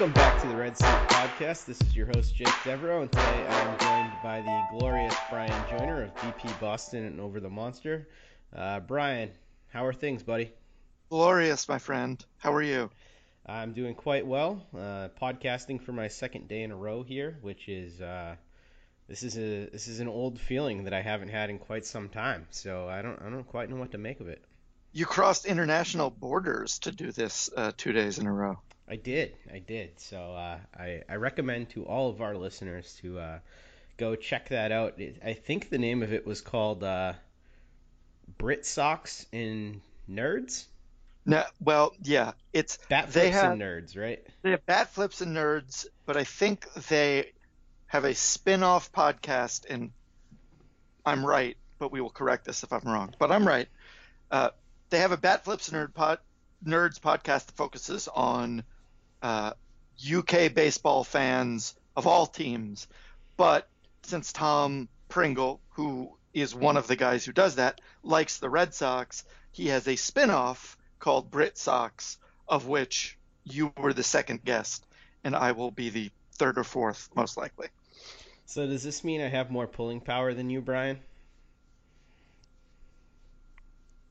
Welcome back to the Red Seat Podcast. This is your host, Jake Devereaux, and today I'm joined by the glorious Bryan Joiner of BP Boston and Over the Monster. Uh, Bryan, how are things, buddy? Glorious, my friend. How are you? I'm doing quite well. Uh, podcasting for my second day in a row here, which is uh, this is a this is an old feeling that I haven't had in quite some time. So I don't I don't quite know what to make of it. You crossed international borders to do this uh, two days in a row. I did, I did. So uh, I I recommend to all of our listeners to uh, go check that out. It, I think the name of it was called uh, Brit Sox and Nerds. No, well, yeah, it's Bat flips have and nerds, right? they have bat flips and nerds, but I think they have a spin-off podcast, and I'm right, but we will correct this if I'm wrong. But I'm right. Uh, they have a bat flips and nerd pod, nerds podcast that focuses on uh, UK baseball fans of all teams, but since Tom Pringle, who is one of the guys who does that, likes the Red Sox, he has a spin-off called Brit Sox, of which you were the second guest, and I will be the third or fourth, most likely. So does this mean I have more pulling power than you, Bryan?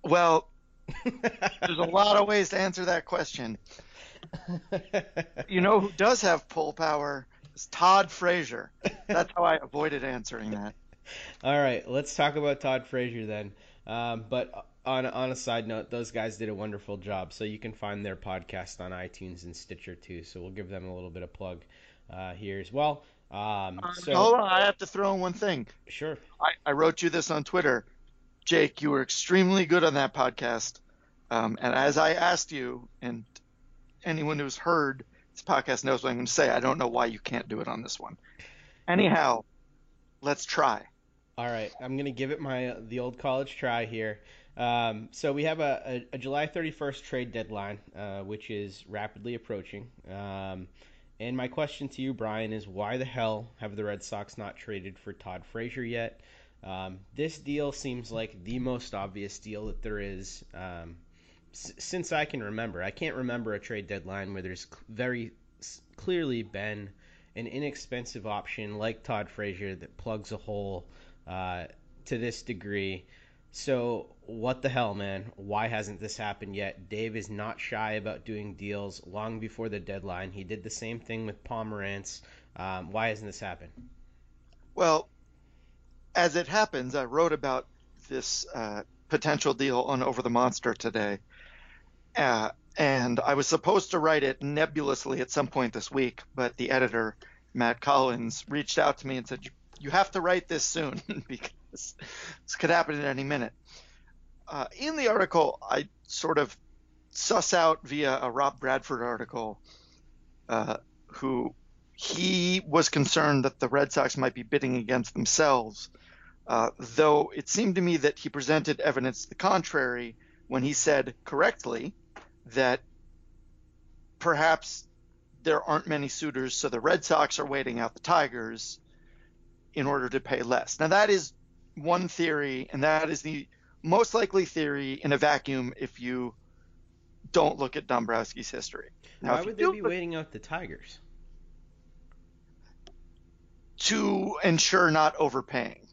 Well, there's a lot of ways to answer that question. You know who does have pull power? Is Todd Frazier. That's how I avoided answering that. All right, let's talk about Todd Frazier then. Um, but on on a side note, those guys did a wonderful job. So you can find their podcast on iTunes and Stitcher too. So we'll give them a little bit of plug uh, here as well. Um, so Hold on, I have to throw in one thing. sure. I, I wrote you this on Twitter. Jake, you were extremely good on that podcast. Um, and as I asked you, and anyone who's heard this podcast knows what I'm going to say, I don't know why you can't do it on this one. Anyhow, let's try. All right, I'm gonna give it my the old college try here. Um, so we have a, a, a July 31st trade deadline, uh, which is rapidly approaching. Um, and my question to you, Bryan, is why the hell have the Red Sox not traded for Todd Frazier yet? Um, this deal seems like the most obvious deal that there is um, since I can remember. I can't remember a trade deadline where there's very clearly been an inexpensive option like Todd Frazier that plugs a hole uh, to this degree. So, what the hell, man? Why hasn't this happened yet? Dave is not shy about doing deals long before the deadline. He did the same thing with Pomeranz. Um, why hasn't this happened? Well, as it happens, I wrote about this uh, potential deal on Over the Monster today. Uh, and I was supposed to write it nebulously at some point this week, but the editor, Matt Collins, reached out to me and said, You, have to write this soon because this could happen at any minute. Uh, in the article, I sort of suss out via a Rob Bradford article uh, who he was concerned that the Red Sox might be bidding against themselves, uh, though it seemed to me that he presented evidence to the contrary when he said correctly that perhaps there aren't many suitors, so the Red Sox are waiting out the Tigers in order to pay less. Now, that is one theory, and that is the most likely theory in a vacuum if you don't look at Dombrowski's history. Now, why would they do be waiting out the Tigers? to ensure not overpaying,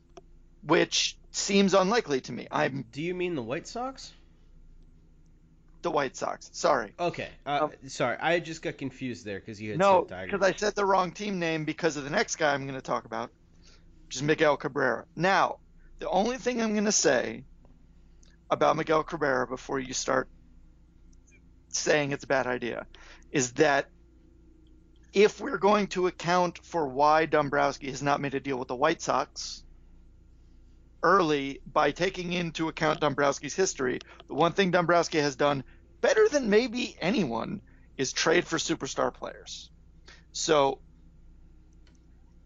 which seems unlikely to me. I'm Do you mean the White Sox? The White Sox. Sorry. Okay, uh, Um, sorry, I just got confused there because you had No, said Tigers. because I said the wrong team name because of the next guy I'm going to talk about, which is Miguel Cabrera. Now, the only thing I'm going to say about Miguel Cabrera before you start saying it's a bad idea is that if we're going to account for why Dombrowski has not made a deal with the White Sox early by taking into account Dombrowski's history, the one thing Dombrowski has done better than maybe anyone is trade for superstar players. So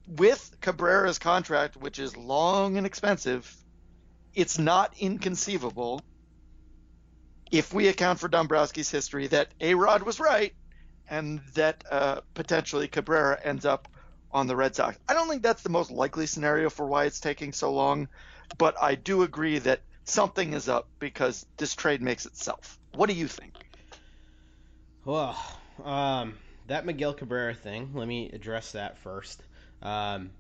with Cabrera's contract, which is long and expensive, it's not inconceivable if we account for Dombrowski's history that A Rod was right and that uh, potentially Cabrera ends up on the Red Sox. I don't think that's the most likely scenario for why it's taking so long, but I do agree that something is up because this trade makes itself. What do you think? Well, um, that Miguel Cabrera thing. Let me address that first. Um,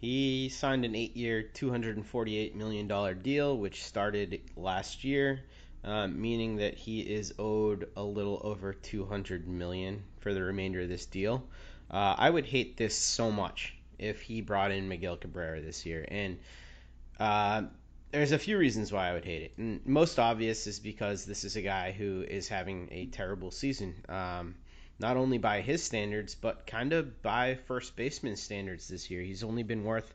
he signed an eight-year, $248 million deal, which started last year, um, meaning that he is owed a little over 200 million for the remainder of this deal. Uh, I would hate this so much if he brought in Miguel Cabrera this year, and uh, there's a few reasons why I would hate it. And most obvious is because this is a guy who is having a terrible season. Um, not only by his standards, but kind of by first baseman standards this year. He's only been worth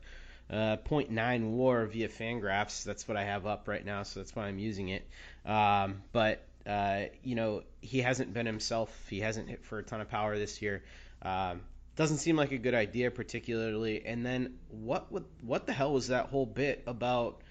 uh, 0.9 WAR via Fangraphs. That's what I have up right now, so that's why I'm using it. Um, but uh, you know, he hasn't been himself. He hasn't hit for a ton of power this year. Um, doesn't seem like a good idea, particularly. And then what? What, what the hell was that whole bit about?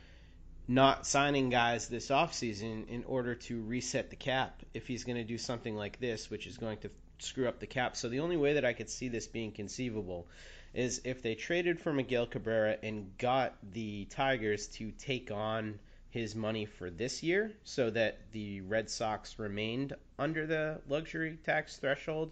Not signing guys this offseason in order to reset the cap if he's going to do something like this, which is going to screw up the cap. So the only way that I could see this being conceivable is if they traded for Miguel Cabrera and got the Tigers to take on his money for this year so that the Red Sox remained under the luxury tax threshold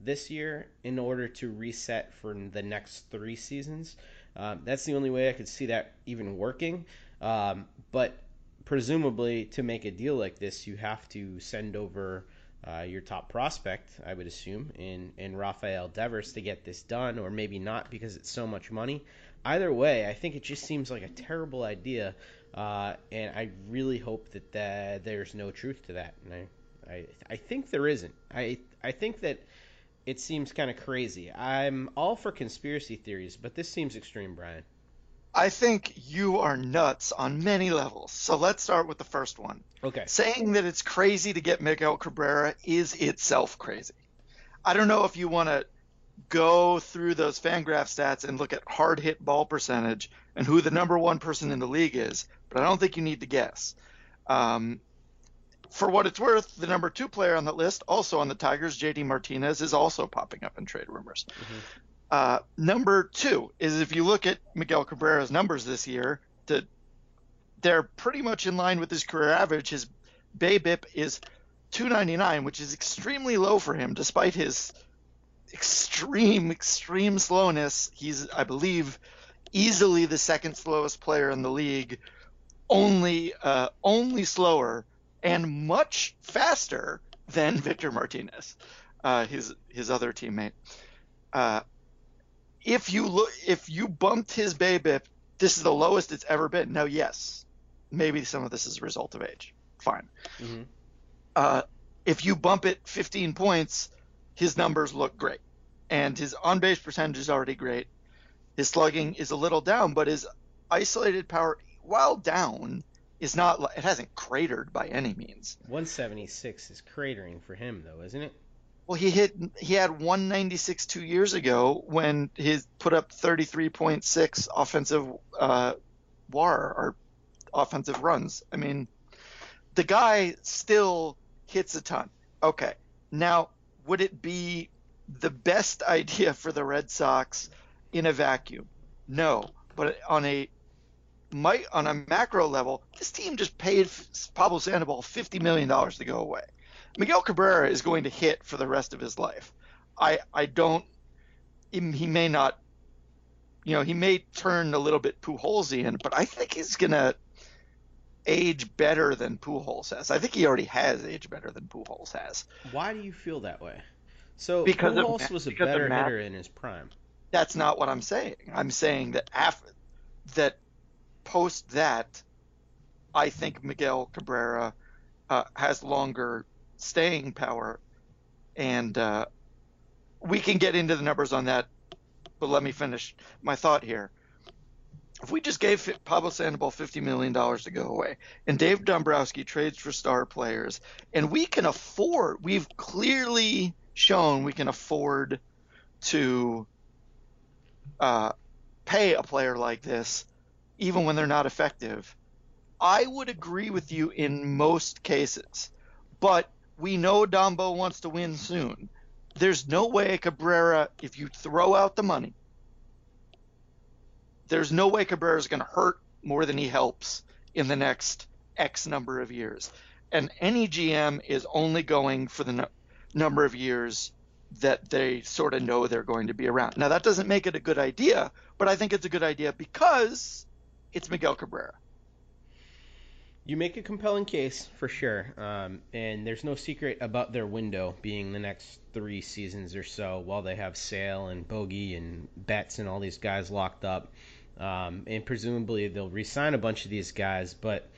this year in order to reset for the next three seasons. Um, that's the only way I could see that even working. Um, but presumably, to make a deal like this, you have to send over uh, your top prospect, I would assume, in, in Rafael Devers to get this done, or maybe not because it's so much money. Either way, I think it just seems like a terrible idea, uh, and I really hope that the, there's no truth to that. And I, I, I think there isn't. I, I think that it seems kind of crazy. I'm all for conspiracy theories, but this seems extreme, Bryan. I think you are nuts on many levels. So let's start with the first one. Okay. Saying that it's crazy to get Miguel Cabrera is itself crazy. I don't know if you want to go through those Fangraph stats and look at hard hit ball percentage and who the number one person in the league is, but I don't think you need to guess. Um, for what it's worth, the number two player on the list, also on the Tigers, JD Martinez, is also popping up in trade rumors. Mm-hmm. Uh, number two is if you look at Miguel Cabrera's numbers this year, the, they're pretty much in line with his career average. His BABIP is 299, which is extremely low for him, despite his extreme, extreme slowness. He's, I believe, easily the second slowest player in the league, only, uh, only slower and much faster than Victor Martinez, uh, his his other teammate. Uh, if you look, if you bumped his BABIP, this is the lowest it's ever been. Now, yes, maybe some of this is a result of age. Fine. Mm-hmm. Uh, if you bump it 15 points, his numbers look great, and his on base percentage is already great. His slugging is a little down, but his isolated power, while down, is not. It hasn't cratered by any means. 176 is cratering for him, though, isn't it? Well, he hit he had 196 two years ago when he put up 33.6 offensive uh, WAR or offensive runs. I mean, the guy still hits a ton. Okay, now would it be the best idea for the Red Sox in a vacuum? No, but on a on a macro level, this team just paid Pablo Sandoval fifty million dollars to go away. Miguel Cabrera is going to hit for the rest of his life. I I don't. He may not. You know, he may turn a little bit Pujols-ian, but I think he's gonna age better than Pujols has. I think he already has aged better than Pujols has. Why do you feel that way? So because Pujols of, was a better hitter in his prime. That's not what I'm saying. I'm saying that after that, post that, I think Miguel Cabrera uh, has longer staying power, and uh, we can get into the numbers on that. But let me finish my thought here. If we just gave Pablo Sandoval $50 million to go away, and Dave Dombrowski trades for star players, and we can afford, we've clearly shown we can afford to uh, pay a player like this, even when they're not effective. I would agree with you in most cases, but we know Dombo wants to win soon. There's no way Cabrera, if you throw out the money, there's no way Cabrera is going to hurt more than he helps in the next X number of years. And any GM is only going for the no- number of years that they sort of know they're going to be around. Now that doesn't make it a good idea, but I think it's a good idea because it's Miguel Cabrera. You make a compelling case for sure, um, and there's no secret about their window being the next three seasons or so, while they have Sale and Bogey and Betts and all these guys locked up, um, and presumably they'll re-sign a bunch of these guys. But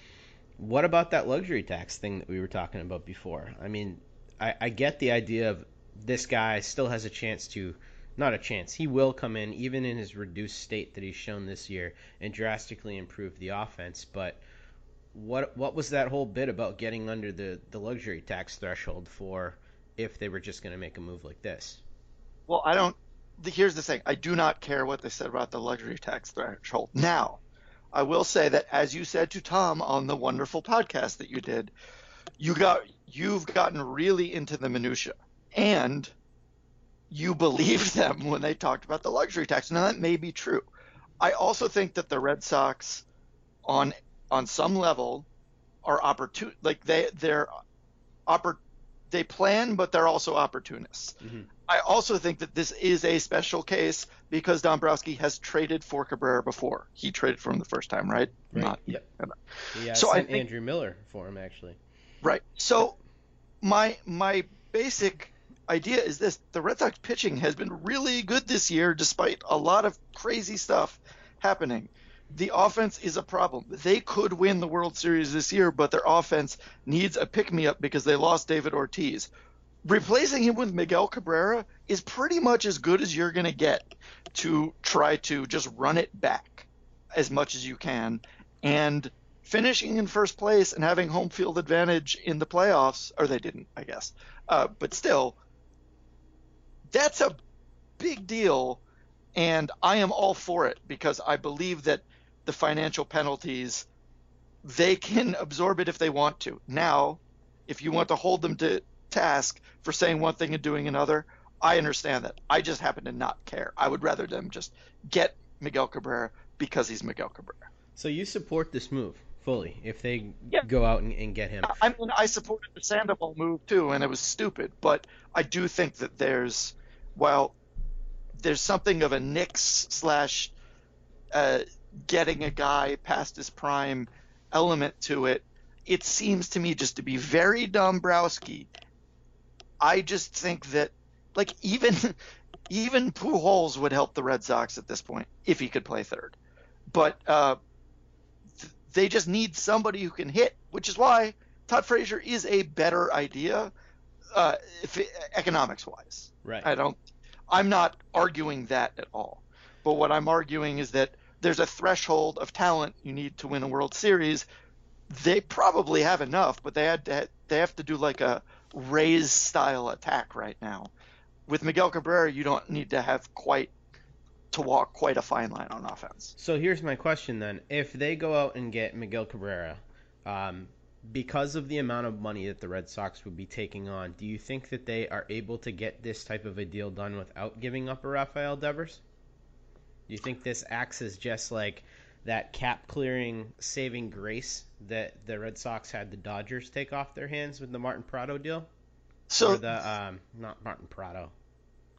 what about that luxury tax thing that we were talking about before? I mean, I, I get the idea of this guy still has a chance to not a chance. He will come in even in his reduced state that he's shown this year and drastically improve the offense, but what what was that whole bit about getting under the, the luxury tax threshold for if they were just going to make a move like this? Well, I don't. Here's the thing: I do not care what they said about the luxury tax threshold. Now, I will say that, as you said to Tom on the wonderful podcast that you did, you got you've gotten really into the minutia, and you believed them when they talked about the luxury tax. Now that may be true. I also think that the Red Sox, on on some level are opportun like they they're oppor- they plan but they're also opportunists. Mm-hmm. I also think that this is a special case because Dombrowski has traded for Cabrera before. He traded for him the first time, right? right. Not, yep. Yeah, so I think, Andrew Miller for him actually. Right. So my my basic idea is this: the Red Sox pitching has been really good this year, despite a lot of crazy stuff happening the offense is a problem. They could win the World Series this year, but their offense needs a pick me up because they lost David Ortiz. Replacing him with Miguel Cabrera is pretty much as good as you're going to get to try to just run it back as much as you can. And finishing in first place and having home field advantage in the playoffs, or they didn't, I guess. Uh, but still, that's a big deal. And I am all for it because I believe that the financial penalties, they can absorb it if they want to. Now, if you want to hold them to task for saying one thing and doing another, I understand that. I just happen to not care. I would rather them just get Miguel Cabrera because he's Miguel Cabrera. So you support this move fully if they yeah. go out and, and, get him. I mean, I supported the Sandoval move too, and it was stupid. But I do think that there's, well, there's something of a Knicks slash uh, getting a guy past his prime element to it. It seems to me just to be very Dombrowski. I just think that like even even Pujols would help the Red Sox at this point if he could play third. But uh, th- they just need somebody who can hit, which is why Todd Frazier is a better idea, uh, it, economics wise. Right. I don't. I'm not arguing that at all. But what I'm arguing is that there's a threshold of talent you need to win a World Series. They probably have enough, but they had to, they have to do like a Rays style attack right now. With Miguel Cabrera, you don't need to have quite to walk quite a fine line on offense. So here's my question then: If they go out and get Miguel Cabrera, um, because of the amount of money that the Red Sox would be taking on, do you think that they are able to get this type of a deal done without giving up a Rafael Devers? Do you think this acts as just like that cap clearing saving grace that the Red Sox had the Dodgers take off their hands with the Martin Prado deal? So or the um, not Martin Prado.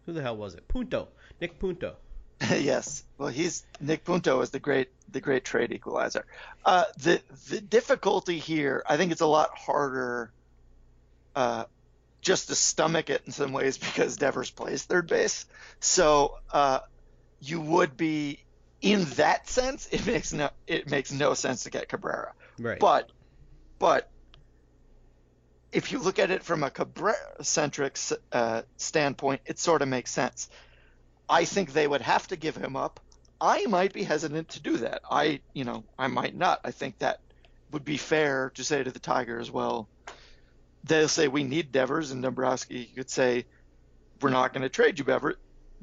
Who the hell was it? Punto. Nick Punto. yes. Well, he's Nick Punto is the great the great trade equalizer. Uh, the the difficulty here, I think it's a lot harder uh, just to stomach it in some ways because Devers plays third base. So uh, you would be in that sense it makes no it makes no sense to get Cabrera. Right. But but if you look at it from a Cabrera centric uh, standpoint, it sort of makes sense. I think they would have to give him up. I might be hesitant to do that. I, you know, I might not. I think that would be fair to say to the Tigers, well, they'll say we need Devers, and Dombrowski could say, we're not going to trade you,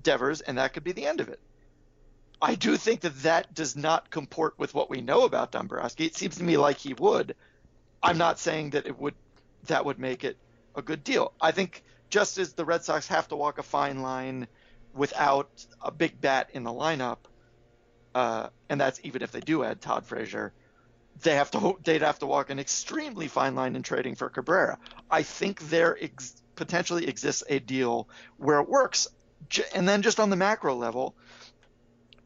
Devers, and that could be the end of it. I do think that that does not comport with what we know about Dombrowski. It seems to me like he would. I'm not saying that it would that would make it a good deal. I think just as the Red Sox have to walk a fine line without a big bat in the lineup, uh, and that's even if they do add Todd Frazier, they have to they'd have to walk an extremely fine line in trading for Cabrera. I think they're ex- potentially exists a deal where it works. And then just on the macro level,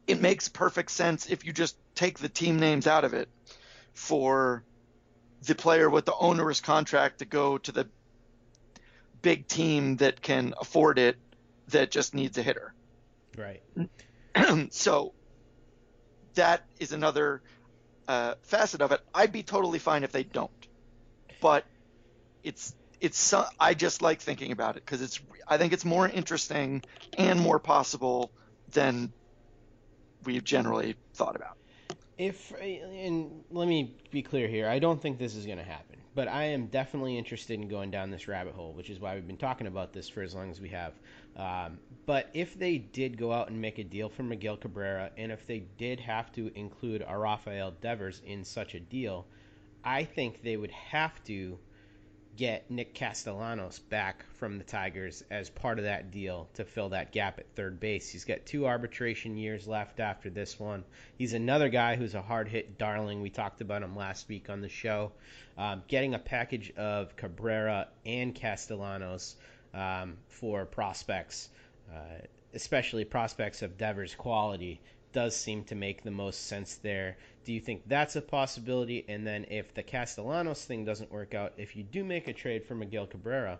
it makes perfect sense if you just take the team names out of it for the player with the onerous contract to go to the big team that can afford it that just needs a hitter. Right. so that is another uh, facet of it. I'd be totally fine if they don't, but it's it's I just like thinking about it because it's I think it's more interesting and more possible than we've generally thought about. If and let me be clear here, I don't think this is going to happen, but I am definitely interested in going down this rabbit hole, which is why we've been talking about this for as long as we have. Um, but if they did go out and make a deal for Miguel Cabrera, and if they did have to include Rafael Devers in such a deal, I think they would have to get Nick Castellanos back from the Tigers as part of that deal to fill that gap at third base. He's got two arbitration years left after this one. He's another guy who's a hard hit darling. We talked about him last week on the show. Um, getting a package of Cabrera and Castellanos um, for prospects, uh, especially prospects of Devers' quality, does seem to make the most sense there. Do you think that's a possibility? And then if the Castellanos thing doesn't work out, if you do make a trade for Miguel Cabrera,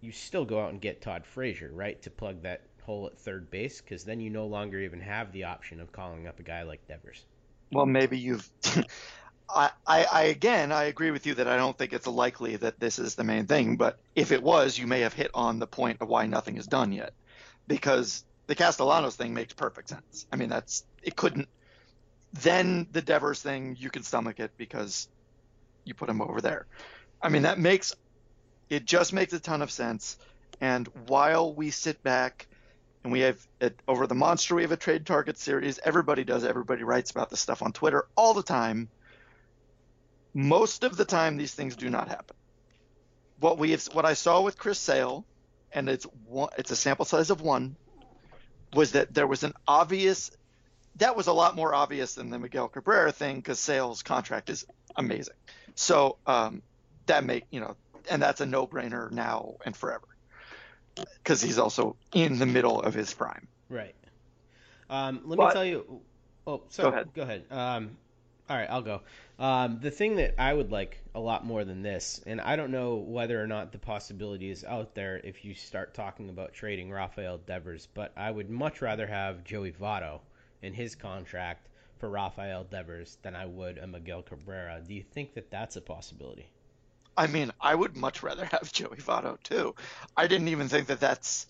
you still go out and get Todd Frazier, right, to plug that hole at third base, because then you no longer even have the option of calling up a guy like Devers. Well, maybe you've. I, I, I again, I agree with you that I don't think it's likely that this is the main thing, but if it was, you may have hit on the point of why nothing is done yet, because the Castellanos thing makes perfect sense. I mean, that's it couldn't. Then the Devers thing, you can stomach it because you put him over there. I mean, that makes it just makes a ton of sense. And while we sit back and we have it, over the monster, we have a trade target series. Everybody does. Everybody writes about this stuff on Twitter all the time. Most of the time, these things do not happen. What we have, what I saw with Chris Sale, and it's one, it's a sample size of one was that there was an obvious that was a lot more obvious than the Miguel Cabrera thing because Sale's contract is amazing. So um, that make you know, and that's a no-brainer now and forever because he's also in the middle of his prime. Right. Um, let but, me tell you. Oh, sorry. Go ahead. Go ahead. Um, all right, I'll go. Um, the thing that I would like a lot more than this, and I don't know whether or not the possibility is out there if you start talking about trading Rafael Devers, but I would much rather have Joey Votto in his contract for Rafael Devers than I would a Miguel Cabrera. Do you think that that's a possibility? I mean, I would much rather have Joey Votto too. I didn't even think that that's.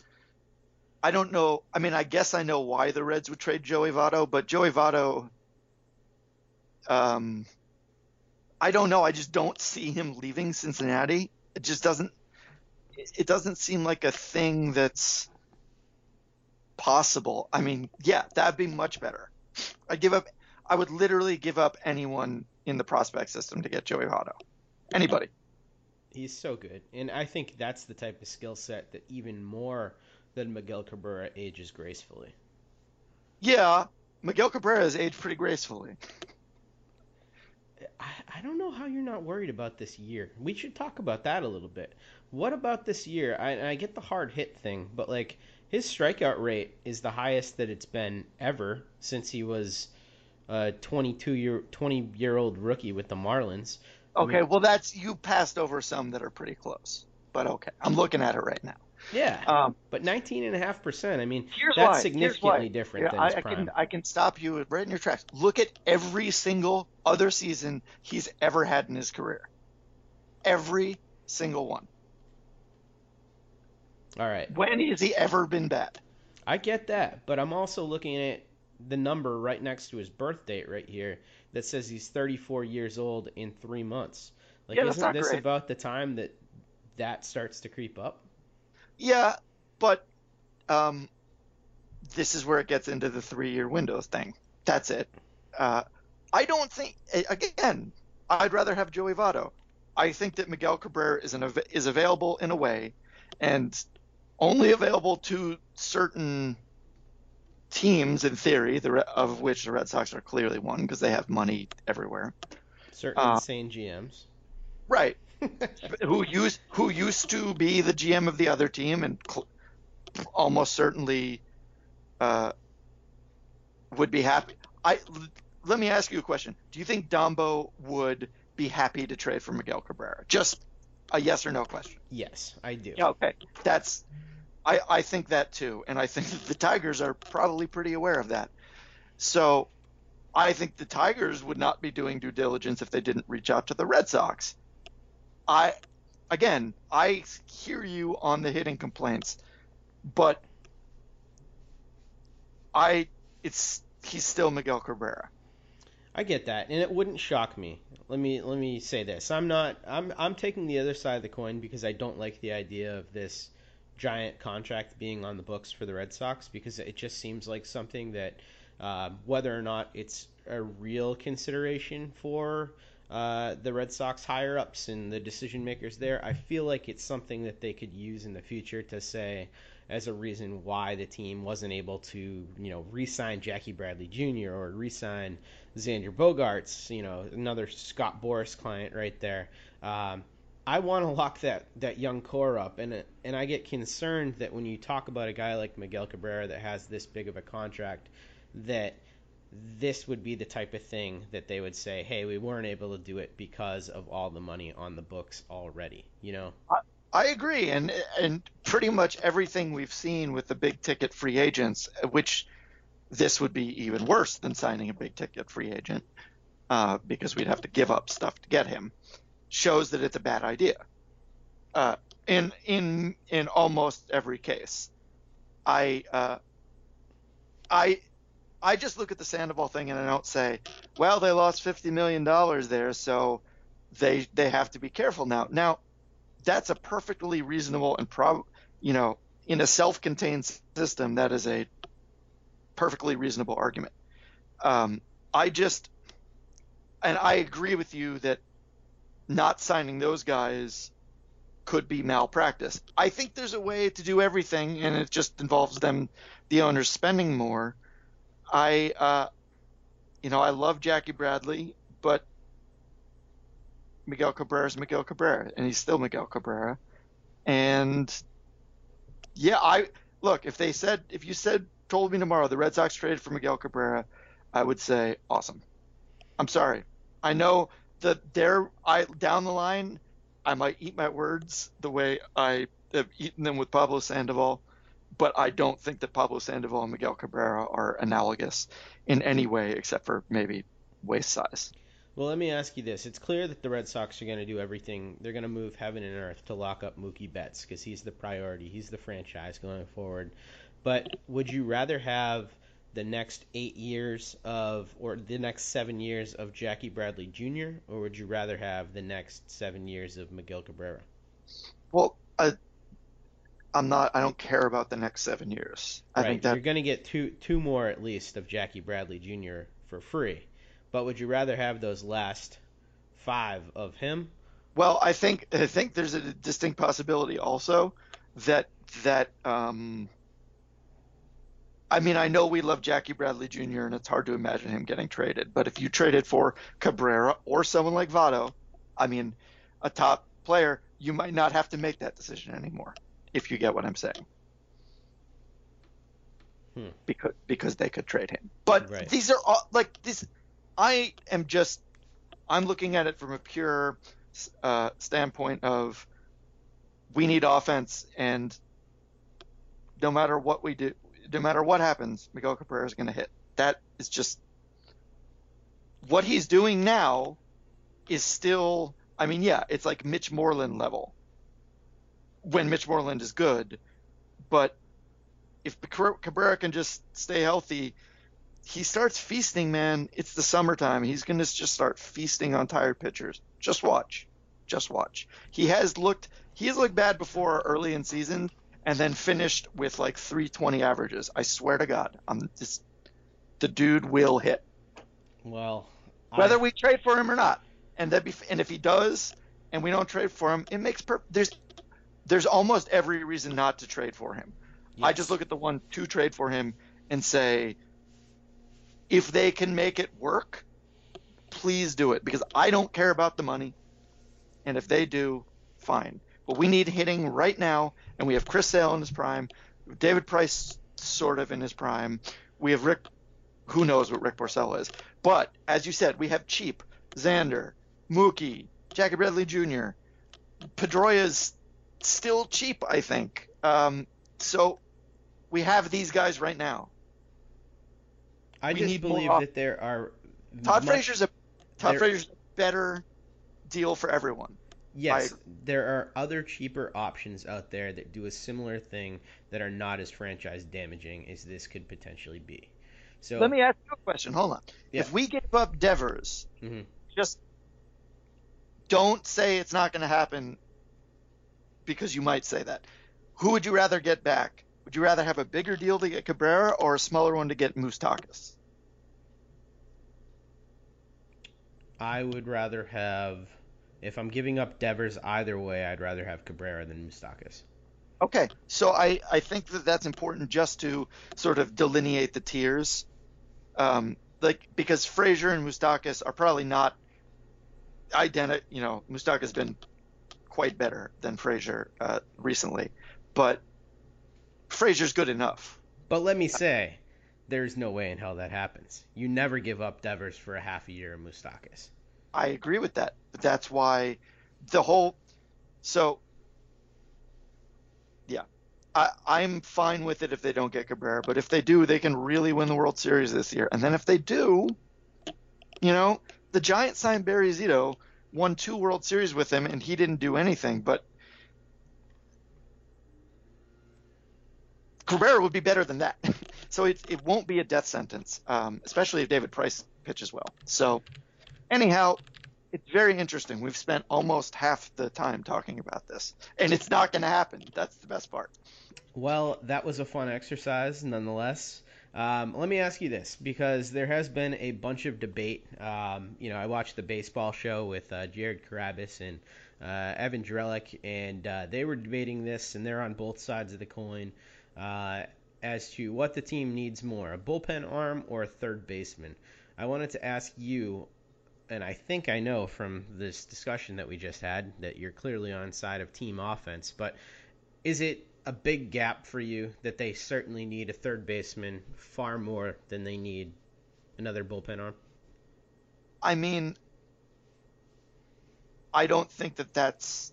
I don't know. I mean, I guess I know why the Reds would trade Joey Votto, but Joey Votto um, I don't know. I just don't see him leaving Cincinnati. It just doesn't. It doesn't seem like a thing that's possible. I mean, yeah, that'd be much better. I'd give up. I would literally give up anyone in the prospect system to get Joey Votto. Anybody. He's so good, and I think that's the type of skill set that even more than Miguel Cabrera ages gracefully. Yeah, Miguel Cabrera has aged pretty gracefully. I, I don't know how you're not worried about this year. We should talk about that a little bit. What about this year? I, I get the hard hit thing, but like his strikeout rate is the highest that it's been ever since he was a 22 year 20 year old rookie with the Marlins. Okay, I mean, well that's you passed over some that are pretty close, but okay, I'm looking at it right now. Yeah, um, but 19.5%. I mean, that's why. significantly different than his I, prime. Can, I can stop you right in your tracks. Look at every single other season he's ever had in his career. Every single one. All right. When has he ever been bad? I get that, but I'm also looking at the number right next to his birth date right here that says he's 34 years old in three months. Like, yeah, isn't this great. about the time that that starts to creep up? Yeah, but um, this is where it gets into the three-year windows thing. That's it. Uh, I don't think. Again, I'd rather have Joey Votto. I think that Miguel Cabrera is an is available in a way, and only available to certain teams in theory, the of which the Red Sox are clearly one because they have money everywhere. Certain uh, insane GMs. right? who used who used to be the GM of the other team and cl- almost certainly uh, would be happy. I let me ask you a question. Do you think Dombo would be happy to trade for Miguel Cabrera? Just a yes or no question. Yes, I do. Yeah, okay. That's I, I think that too, and I think the Tigers are probably pretty aware of that. So I think the Tigers would not be doing due diligence if they didn't reach out to the Red Sox. I again, I hear you on the hitting complaints, but I it's he's still Miguel Cabrera. I get that, and it wouldn't shock me. Let me let me say this: I'm not. I'm I'm taking the other side of the coin because I don't like the idea of this giant contract being on the books for the Red Sox because it just seems like something that, uh, whether or not it's a real consideration for uh, the Red Sox higher ups and the decision makers there, I feel like it's something that they could use in the future to say as a reason why the team wasn't able to, you know, re-sign Jackie Bradley Jr. or re-sign Xander Bogaerts. you know, another Scott Boras client right there. Um, I want to lock that that young core up, and and I get concerned that when you talk about a guy like Miguel Cabrera that has this big of a contract, that this would be the type of thing that they would say, hey, we weren't able to do it because of all the money on the books already. You know. I, I agree, and and pretty much everything we've seen with the big ticket free agents, which this would be even worse than signing a big ticket free agent, uh, because we'd have to give up stuff to get him shows that it's a bad idea. Uh, in in in almost every case, I uh, I I just look at the Sandoval thing and I don't say, well, they lost fifty million dollars there, so they they have to be careful now. Now, that's a perfectly reasonable and prob you know in a self-contained system that is a perfectly reasonable argument. Um, I just and I agree with you that not signing those guys could be malpractice. I think there's a way to do everything, and it just involves them, the owners, spending more. I, uh, you know, I love Jackie Bradley, but Miguel Cabrera is Miguel Cabrera, and he's still Miguel Cabrera. And yeah, I look if they said if you said told me tomorrow the Red Sox traded for Miguel Cabrera, I would say awesome. I'm sorry. I know that there I down the line, I might eat my words the way I have eaten them with Pablo Sandoval, but I don't think that Pablo Sandoval and Miguel Cabrera are analogous in any mm-hmm. way except for maybe waist size. Well, let me ask you this. It's clear that the Red Sox are going to do everything. They're going to move heaven and earth to lock up Mookie Betts because he's the priority. He's the franchise going forward. But would you rather have the next eight years of, or the next seven years of Jackie Bradley Jr., or would you rather have the next seven years of Miguel Cabrera? Well, I'm not. I don't care about the next seven years. I right. think that you're going to get two two more at least of Jackie Bradley Jr. for free. But would you rather have those last five of him? Well, I think I think there's a distinct possibility also that that um, I mean, I know we love Jackie Bradley Jr. and it's hard to imagine him getting traded. But if you traded for Cabrera or someone like Votto, I mean, a top player, you might not have to make that decision anymore. If you get what I'm saying. Hmm. Because because they could trade him. But right. these are all like this. I am just I'm looking at it from a pure uh, standpoint of we need offense and no matter what we do no matter what happens, Miguel Cabrera is going to hit. That is just what he's doing now is still. I mean, yeah, it's like Mitch Moreland level when Mitch Moreland is good, but if Cabrera can just stay healthy, he starts feasting. Man, it's the summertime. He's going to just start feasting on tired pitchers. Just watch, just watch. He has looked. He has looked bad before early in season, and then finished with like 320 averages. I swear to God, I'm just the dude will hit. Well, whether I... we trade for him or not, and that be and if he does, and we don't trade for him, it makes per- there's there's almost every reason not to trade for him. Yes. I just look at the one to trade for him and say, if they can make it work, please do it because I don't care about the money. And if they do, fine. But we need hitting right now, and we have Chris Sale in his prime, David Price sort of in his prime. We have Rick, who knows what Rick Porcello is. But as you said, we have cheap Xander, Mookie, Jackie Bradley Jr. Pedroia's still cheap, I think. Um, so we have these guys right now. I We just more believe that there are Todd much- Frazier's a Todd there- Frazier's a better deal for everyone. Yes, there are other cheaper options out there that do a similar thing that are not as franchise damaging as this could potentially be. So Let me ask you a question. Hold on. Yeah. If we gave up Devers, Mhm. just don't say it's not going to happen because you might say that. Who would you rather get back? Would you rather have a bigger deal to get Cabrera or a smaller one to get Moustakas? I would rather have, if I'm giving up Devers either way, I'd rather have Cabrera than Moustakas. Okay, so I, I think that that's important just to sort of delineate the tiers, um, like because Frazier and Moustakas are probably not identical. You know, Moustakas has been quite better than Frazier uh, recently, but Frazier's good enough. But let me say, there's no way in hell that happens. You never give up Devers for a half a year of Moustakas. I agree with that. But that's why the whole. So, yeah, I, I'm fine with it if they don't get Cabrera. But if they do, they can really win the World Series this year. And then if they do, you know, the Giants signed Barry Zito, won two World Series with him, and he didn't do anything. But Cabrera would be better than that. so it, it won't be a death sentence, um, especially if David Price pitches well. So anyhow, it's very interesting. We've spent almost half the time talking about this, and it's not going to happen. That's the best part. Well, that was a fun exercise, nonetheless. Um, let me ask you this, because there has been a bunch of debate. Um, you know, I watched the baseball show with uh, Jared Carrabis and uh, Evan Drellich, and uh, they were debating this, and they're on both sides of the coin uh, as to what the team needs more, a bullpen arm or a third baseman. I wanted to ask you, and I think I know from this discussion that we just had that you're clearly on side of team offense, but is it a big gap for you that they certainly need a third baseman far more than they need another bullpen arm? I mean, I don't think that that's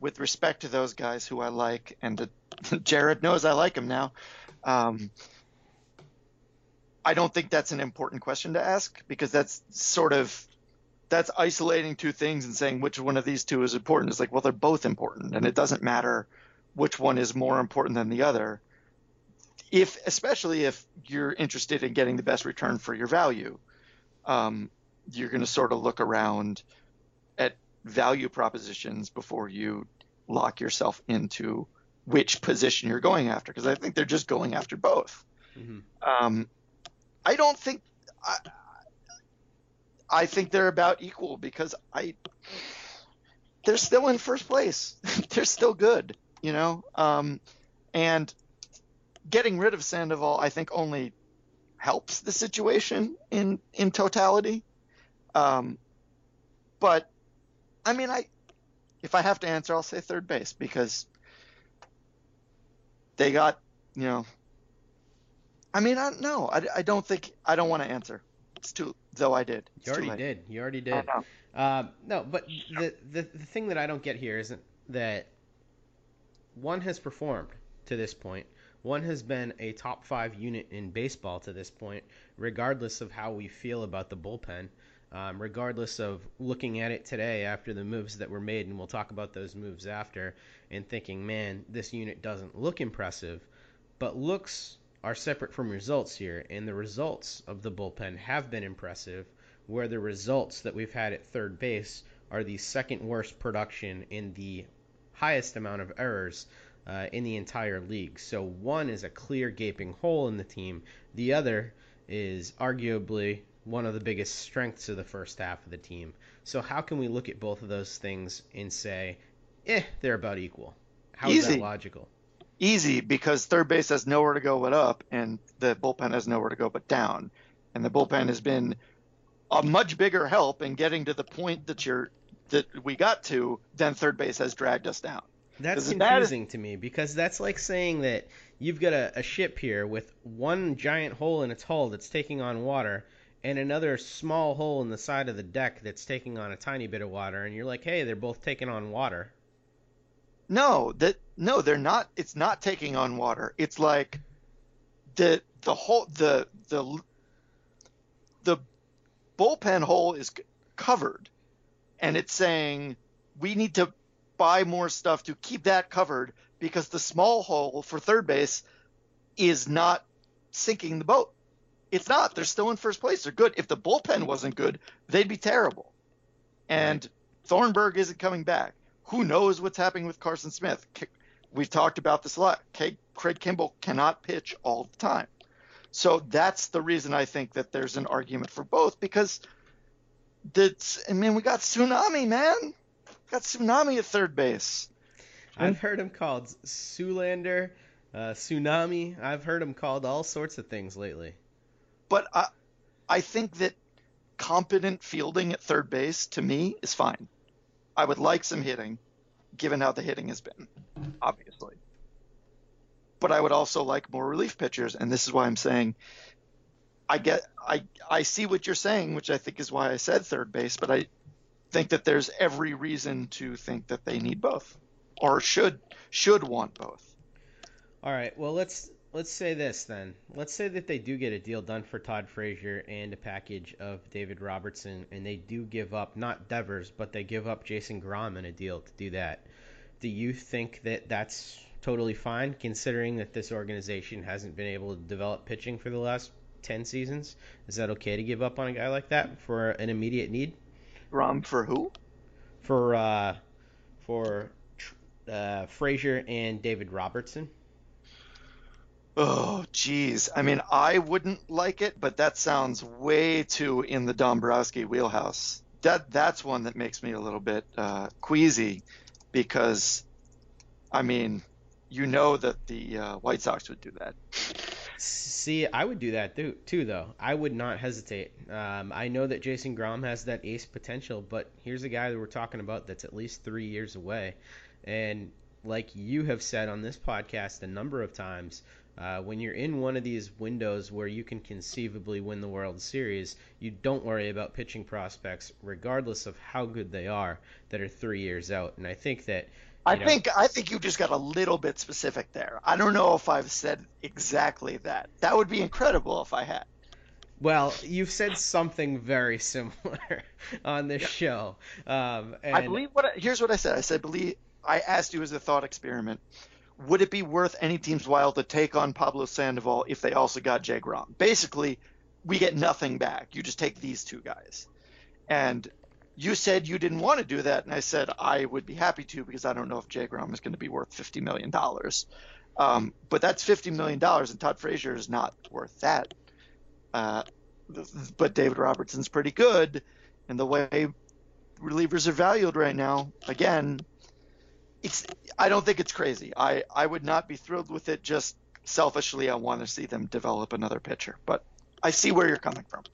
with respect to those guys who I like, and Jared knows I like him now. Um, I don't think that's an important question to ask because that's sort of that's isolating two things and saying which one of these two is important. It's like, well, they're both important, and it doesn't matter which one is more important than the other. If, especially if you're interested in getting the best return for your value, um, you're going to sort of look around at value propositions before you lock yourself into which position you're going after. Because I think they're just going after both. Mm-hmm. Um, I don't think. I, I think they're about equal because I. They're still in first place. they're still good, you know. Um, and getting rid of Sandoval, I think, only helps the situation in in totality. Um, but I mean, I if I have to answer, I'll say third base because they got you know. I mean, I no, I, I don't think I don't want to answer. It's too though I did. It's You already did. You already did. know. Um, no, but the, the the thing that I don't get here isn't that one has performed to this point. One has been a top five unit in baseball to this point, regardless of how we feel about the bullpen. Um, regardless of looking at it today after the moves that were made, and we'll talk about those moves after, and thinking, man, this unit doesn't look impressive, but looks are separate from results here, and the results of the bullpen have been impressive, where the results that we've had at third base are the second worst production in the highest amount of errors uh, in the entire league. So one is a clear gaping hole in the team. The other is arguably one of the biggest strengths of the first half of the team. So how can we look at both of those things and say, eh, they're about equal? How is that Easy. logical? Easy because third base has nowhere to go but up, and the bullpen has nowhere to go but down. And the bullpen has been a much bigger help in getting to the point that you're that we got to, then third base has dragged us down. That's confusing that is... to me because that's like saying that you've got a, a ship here with one giant hole in its hull that's taking on water and another small hole in the side of the deck that's taking on a tiny bit of water and you're like hey they're both taking on water. No that no they're not it's not taking on water. It's like the the whole the the the bullpen hole is covered and it's saying we need to buy more stuff to keep that covered because the small hole for third base is not sinking the boat. It's not. They're still in first place. They're good. If the bullpen wasn't good, they'd be terrible. And Thornburg isn't coming back. Who knows what's happening with Carson Smith? We've talked about this a lot. Craig Kimbrel cannot pitch all the time. So that's the reason I think that there's an argument for both because that's I mean we got tsunami, man. We got tsunami at third base. I've heard him called Sulander, uh, Tsunami. I've heard him called all sorts of things lately. But I, I think that competent fielding at third base to me is fine. I would like some hitting, given how the hitting has been, obviously. But I would also like more relief pitchers, and this is why I'm saying I get I I see what you're saying, which I think is why I said third base, but I think that there's every reason to think that they need both or should should want both. All right. Well, let's let's say this then. Let's say that they do get a deal done for Todd Frazier and a package of David Robertson, and they do give up not Devers, but they give up Jason Groome in a deal to do that. Do you think that that's totally fine, considering that this organization hasn't been able to develop pitching for the last ten seasons? Is that okay to give up on a guy like that for an immediate need? Groome for who? For uh, for uh, Frazier and David Robertson. Oh, geez. I mean, I wouldn't like it, but that sounds way too in the Dombrowski wheelhouse. That that's one that makes me a little bit uh, queasy, because, I mean, you know that the uh, White Sox would do that. See, I would do that too, too though. I would not hesitate. Um, I know that Jason Groome has that ace potential, but here's a guy that we're talking about that's at least three years away. And like you have said on this podcast a number of times, uh, when you're in one of these windows where you can conceivably win the World Series, you don't worry about pitching prospects, regardless of how good they are, that are three years out. And I think that. I know, think I think you just got a little bit specific there. I don't know if I've said exactly that. That would be incredible if I had. Well, you've said something very similar on this show. Um, and... I believe what I, here's what I said. I said believe I asked you as a thought experiment, would it be worth any team's while to take on Pablo Sandoval if they also got Jay Groome? Basically, we get nothing back. You just take these two guys. And you said you didn't want to do that, and I said I would be happy to because I don't know if Jay Groome is going to be worth fifty million dollars. Um, but that's fifty million dollars, and Todd Frazier is not worth that. Uh, but David Robertson's pretty good, and the way relievers are valued right now, again, it's I don't think it's crazy. I I would not be thrilled with it. Just selfishly, I want to see them develop another pitcher. But I see where you're coming from.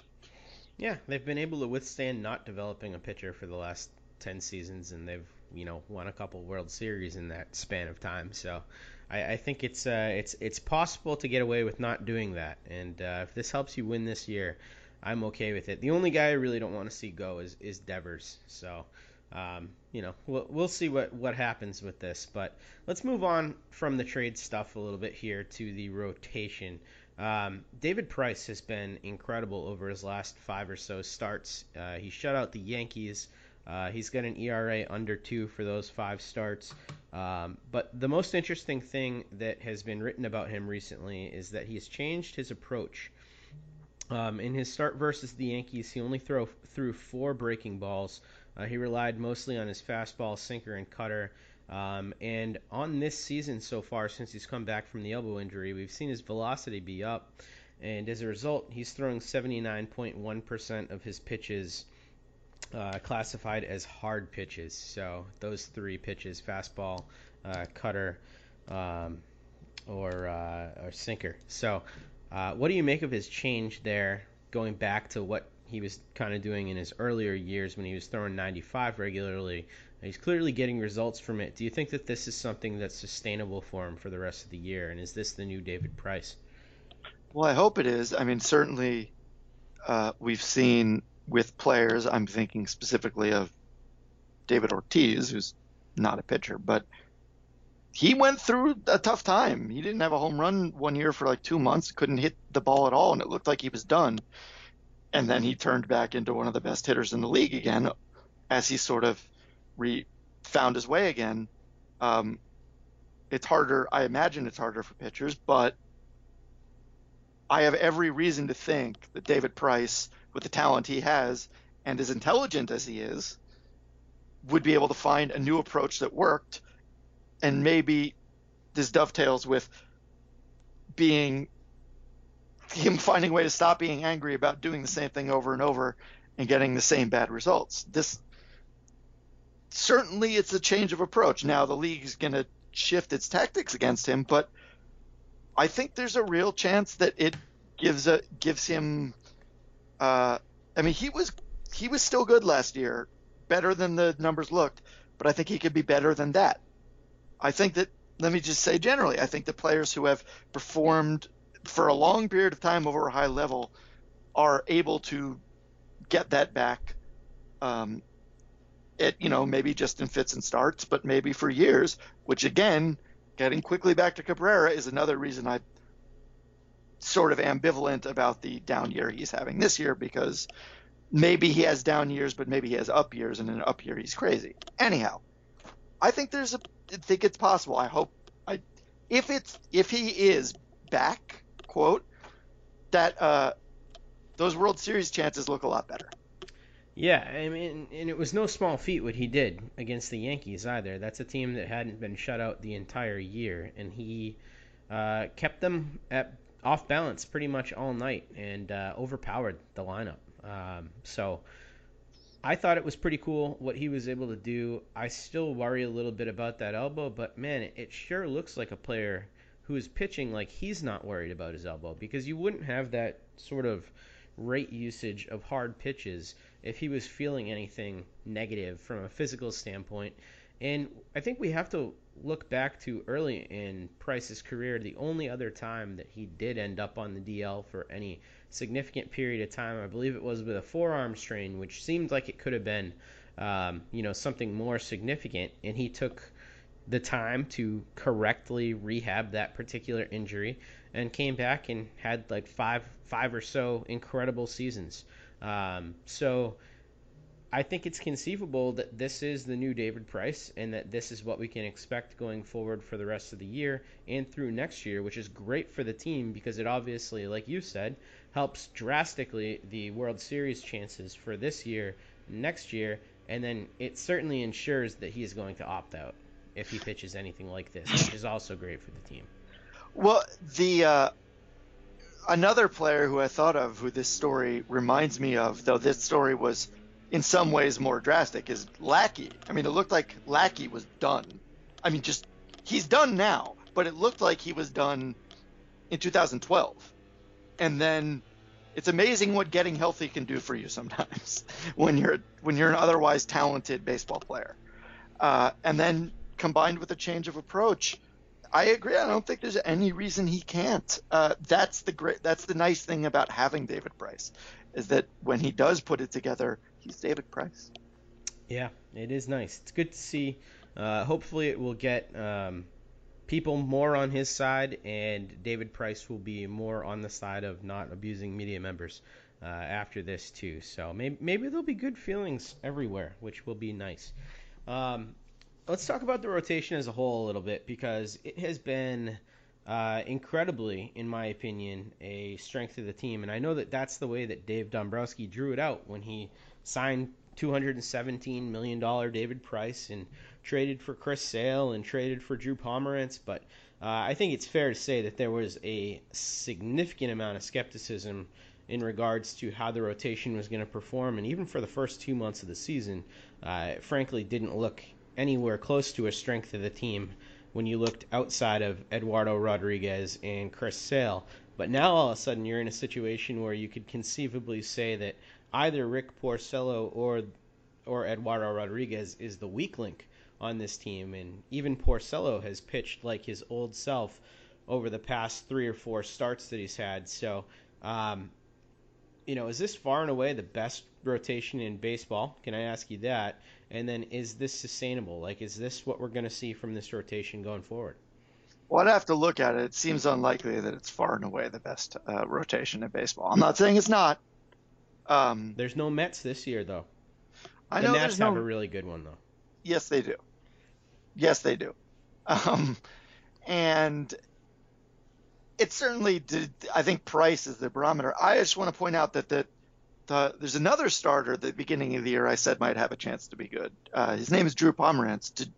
Yeah, they've been able to withstand not developing a pitcher for the last ten seasons, and they've you know won a couple World Series in that span of time. So I, I think it's uh, it's it's possible to get away with not doing that. And uh, if this helps you win this year, I'm okay with it. The only guy I really don't want to see go is is Devers. So um, you know, we'll, we'll see what, what happens with this. But let's move on from the trade stuff a little bit here to the rotation. Um, David Price has been incredible over his last five or so starts. Uh, he shut out the Yankees. Uh, he's got an ERA under two for those five starts. Um, but the most interesting thing that has been written about him recently is that he has changed his approach. Um, in his start versus the Yankees, he only threw four breaking balls. Uh, he relied mostly on his fastball, sinker, and cutter. Um, and on this season so far, since he's come back from the elbow injury, we've seen his velocity be up. And as a result, he's throwing 79.1% of his pitches uh, classified as hard pitches. So those three pitches fastball, uh, cutter, um, or, uh, or sinker. So, uh, what do you make of his change there, going back to what he was kind of doing in his earlier years when he was throwing 95 regularly. He's clearly getting results from it. Do you think that this is something that's sustainable for him for the rest of the year? And is this the new David Price? Well, I hope it is. I mean, certainly uh, we've seen with players, I'm thinking specifically of David Ortiz, who's not a pitcher, but he went through a tough time. He didn't have a home run one year for like two months, couldn't hit the ball at all, and it looked like he was done. And then he turned back into one of the best hitters in the league again as he sort of re found his way again. Um, it's harder. I imagine it's harder for pitchers, but I have every reason to think that David Price, with the talent he has and as intelligent as he is, would be able to find a new approach that worked. And maybe this dovetails with being him finding a way to stop being angry about doing the same thing over and over and getting the same bad results. This certainly it's a change of approach. Now the league's going to shift its tactics against him, but I think there's a real chance that it gives a gives him. Uh, I mean, he was he was still good last year, better than the numbers looked, but I think he could be better than that. I think that let me just say generally, I think the players who have performed for a long period of time over a high level are able to get that back. Um, it you know maybe just in fits and starts, but maybe for years. Which again, getting quickly back to Cabrera is another reason I sort of ambivalent about the down year he's having this year because maybe he has down years, but maybe he has up years, and in an up year he's crazy. Anyhow, I think there's a I think it's possible. I hope I if it's if he is back, quote, that uh, those World Series chances look a lot better. Yeah, I mean, and it was no small feat what he did against the Yankees either. That's a team that hadn't been shut out the entire year, and he uh, kept them at off balance pretty much all night and uh, overpowered the lineup. Um, so I thought it was pretty cool what he was able to do. I still worry a little bit about that elbow, but man, it, it sure looks like a player who is pitching like he's not worried about his elbow because you wouldn't have that sort of rate usage of hard pitches if he was feeling anything negative from a physical standpoint. And I think we have to look back to early in Price's career, the only other time that he did end up on the DL for any significant period of time, I believe it was with a forearm strain, which seemed like it could have been, um, you know, something more significant. And he took the time to correctly rehab that particular injury and came back and had like five five or so incredible seasons. Um, so I think it's conceivable that this is the new David Price and that this is what we can expect going forward for the rest of the year and through next year, which is great for the team because it obviously, like you said, helps drastically the World Series chances for this year, next year, and then it certainly ensures that he is going to opt out if he pitches anything like this, which is also great for the team. Well, the uh, another player who I thought of who this story reminds me of, though this story was in some ways more drastic, is Lackey. I mean, it looked like Lackey was done. I mean, just he's done now, but it looked like he was done in 2012. And then it's amazing what getting healthy can do for you sometimes when you're when you're an otherwise talented baseball player. Uh, and then combined with a change of approach, I agree. I don't think there's any reason he can't. Uh, that's the great. That's the nice thing about having David Price, is that when he does put it together, he's David Price. Yeah, it is nice. It's good to see. Uh, hopefully, it will get um, people more on his side, and David Price will be more on the side of not abusing media members uh, after this too. So maybe maybe there'll be good feelings everywhere, which will be nice. Um, let's talk about the rotation as a whole a little bit because it has been uh, incredibly, in my opinion, a strength of the team. And I know that that's the way that Dave Dombrowski drew it out when he signed 217 million dollar David Price and traded for Chris Sale and traded for Drew Pomeranz. But uh, I think it's fair to say that there was a significant amount of skepticism in regards to how the rotation was going to perform. And even for the first two months of the season, uh, frankly, didn't look anywhere close to a strength of the team when you looked outside of Eduardo Rodriguez and Chris Sale. But now all of a sudden you're in a situation where you could conceivably say that either Rick Porcello or or Eduardo Rodriguez is the weak link on this team, and even Porcello has pitched like his old self over the past three or four starts that he's had. So, um, you know, is this far and away the best rotation in baseball? Can I ask you that? And then, is this sustainable? Like, is this what we're going to see from this rotation going forward? Well, I'd have to look at it. It seems unlikely that it's far and away the best uh, rotation in baseball. I'm not saying it's not. Um, there's no Mets this year, though. I know the Nats have no... a really good one, though. Yes, they do. Yes, they do. Um, and it certainly did. I think price is the barometer. I just want to point out that the, the there's another starter at the beginning of the year I said might have a chance to be good. Uh, his name is Drew Pomeranz. Did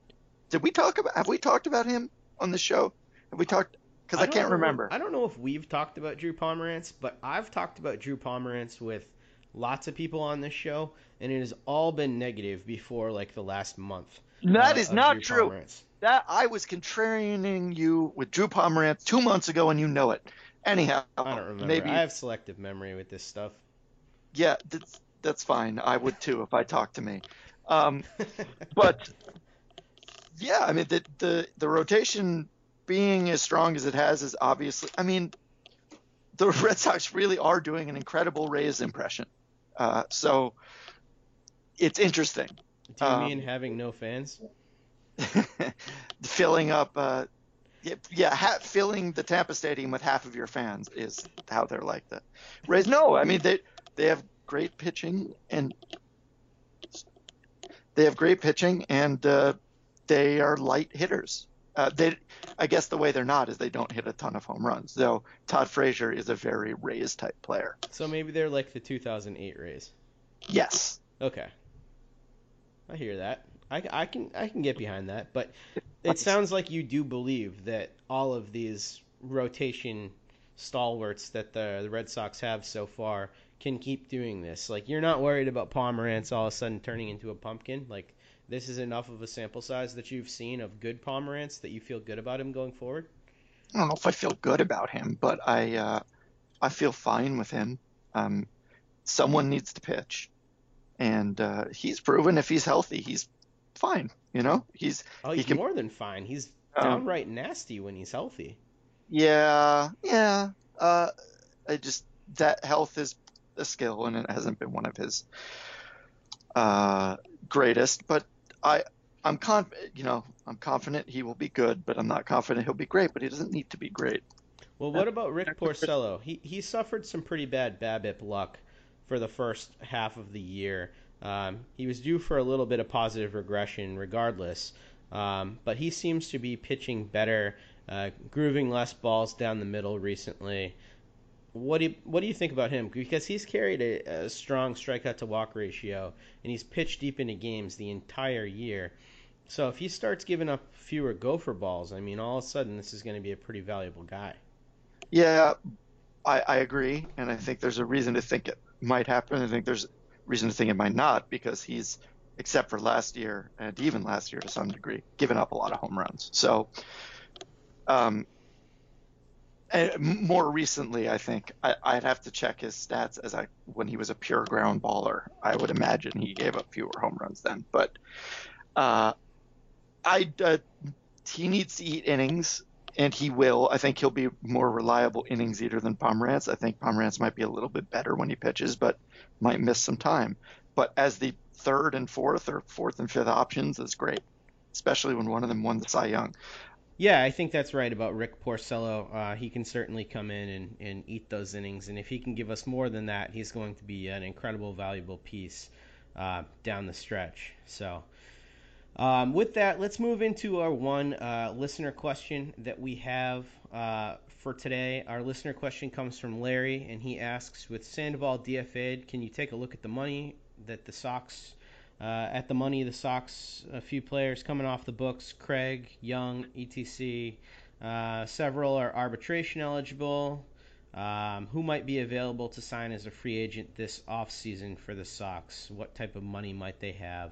did we talk about? Have we talked about him on the show? Have we talked? Because I, I, can't know, remember. I don't know if we've talked about Drew Pomeranz, but I've talked about Drew Pomeranz with lots of people on this show, and it has all been negative before like the last month. That uh, is not Drew true. Pomeranz. That I was contrarianing you with Drew Pomeranz two months ago, and you know it. Anyhow, I don't remember. Maybe I have selective memory with this stuff. Yeah, that's that's fine. I would too if I talked to me. Um, but yeah, I mean the the the rotation being as strong as it has is obviously. I mean, the Red Sox really are doing an incredible Rays impression. Uh, so it's interesting. Do you um, mean having no fans? filling up, uh, yeah, ha- filling the Tampa Stadium with half of your fans is how they're like the Rays. No, I mean they they have great pitching and they have great pitching and uh, they are light hitters. Uh, they, I guess the way they're not is they don't hit a ton of home runs. Though Todd Frazier is a very Rays type player. So maybe they're like the 2008 Rays. Yes. Okay. I hear that. I, I can I can get behind that, but it sounds like you do believe that all of these rotation stalwarts that the, the Red Sox have so far can keep doing this. Like you're not worried about Pomeranz all of a sudden turning into a pumpkin. Like this is enough of a sample size that you've seen of good Pomeranz that you feel good about him going forward. I don't know if I feel good about him, but I uh, I feel fine with him. Um, someone needs to pitch, and uh, he's proven if he's healthy, he's fine. You know, he's oh, he's he can, more than fine. He's um, downright nasty when he's healthy. Yeah, yeah. Uh, I just that health is a skill, and it hasn't been one of his uh, greatest. But I, I'm con, you know, I'm confident he will be good, but I'm not confident he'll be great. But he doesn't need to be great. Well, what about Rick Porcello? He he suffered some pretty bad BABIP luck for the first half of the year. Um, he was due for a little bit of positive regression, regardless. Um, but he seems to be pitching better, uh, grooving less balls down the middle recently. What do you, what do you think about him? Because he's carried a, a strong strikeout to walk ratio, and he's pitched deep into games the entire year. So if he starts giving up fewer gopher balls, I mean, all of a sudden this is going to be a pretty valuable guy. Yeah, I, I agree, and I think there's a reason to think it might happen. I think there's reason to think it might not because he's, except for last year and even last year to some degree, given up a lot of home runs. So, um, and more recently, I think I, would have to check his stats as I when he was a pure ground baller. I would imagine he gave up fewer home runs then, but uh, I uh, he needs to eat innings, and he will. I think he'll be more reliable innings eater than Pomeranz. I think Pomeranz might be a little bit better when he pitches, but might miss some time. But as the third and fourth or fourth and fifth options is great, especially when one of them won the Cy Young. Yeah, I think that's right about Rick Porcello. Uh, he can certainly come in and, and eat those innings, and if he can give us more than that, he's going to be an incredible, valuable piece uh, down the stretch. So, um, with that, let's move into our one uh, listener question that we have uh, for today. Our listener question comes from Larry, and he asks, "With Sandoval DFA'd, can you take a look at the money that the Sox?" Uh, at the money, the Sox, a few players coming off the books Craig, Young, ETC. Uh, several are arbitration eligible. Um, who might be available to sign as a free agent this offseason for the Sox? What type of money might they have?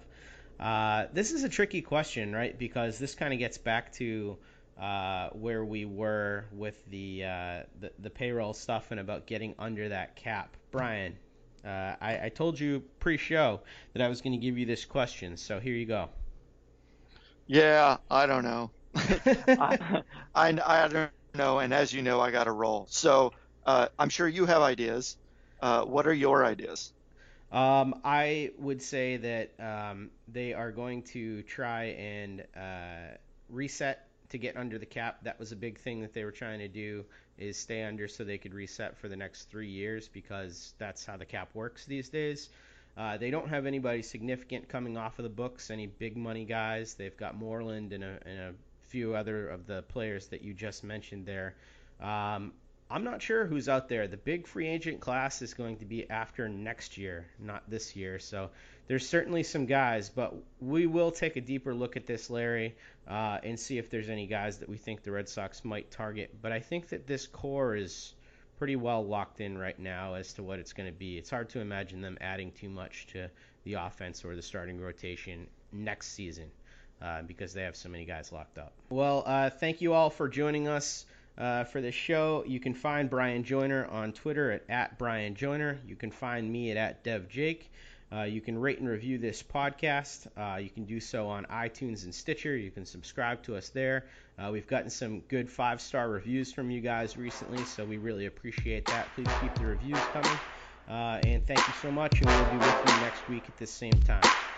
Uh, this is a tricky question, right? Because this kind of gets back to uh, where we were with the, uh, the, the payroll stuff and about getting under that cap. Bryan, Uh, I, I told you pre-show that I was going to give you this question, so here you go. Yeah, I don't know. I, I, I don't know, and as you know, I got to roll. So uh, I'm sure you have ideas. Uh, what are your ideas? Um, I would say that um, they are going to try and uh, reset to get under the cap. That was a big thing that they were trying to do is stay under so they could reset for the next three years because that's how the cap works these days. Uh, they don't have anybody significant coming off of the books, any big money guys. They've got Moreland and a, and a few other of the players that you just mentioned there. Um, I'm not sure who's out there. The big free agent class is going to be after next year, not this year. So there's certainly some guys, but we will take a deeper look at this, Larry, uh, and see if there's any guys that we think the Red Sox might target. But I think that this core is pretty well locked in right now as to what it's going to be. It's hard to imagine them adding too much to the offense or the starting rotation next season uh, because they have so many guys locked up. Well, uh, thank you all for joining us uh, for this show. You can find Bryan Joiner on Twitter at, at Bryan Joiner. You can find me at, at DevJake. Uh, you can rate and review this podcast. Uh, you can do so on iTunes and Stitcher. You can subscribe to us there. Uh, we've gotten some good five star reviews from you guys recently, so we really appreciate that. Please keep the reviews coming. Uh, and thank you so much, and we'll be with you next week at the same time.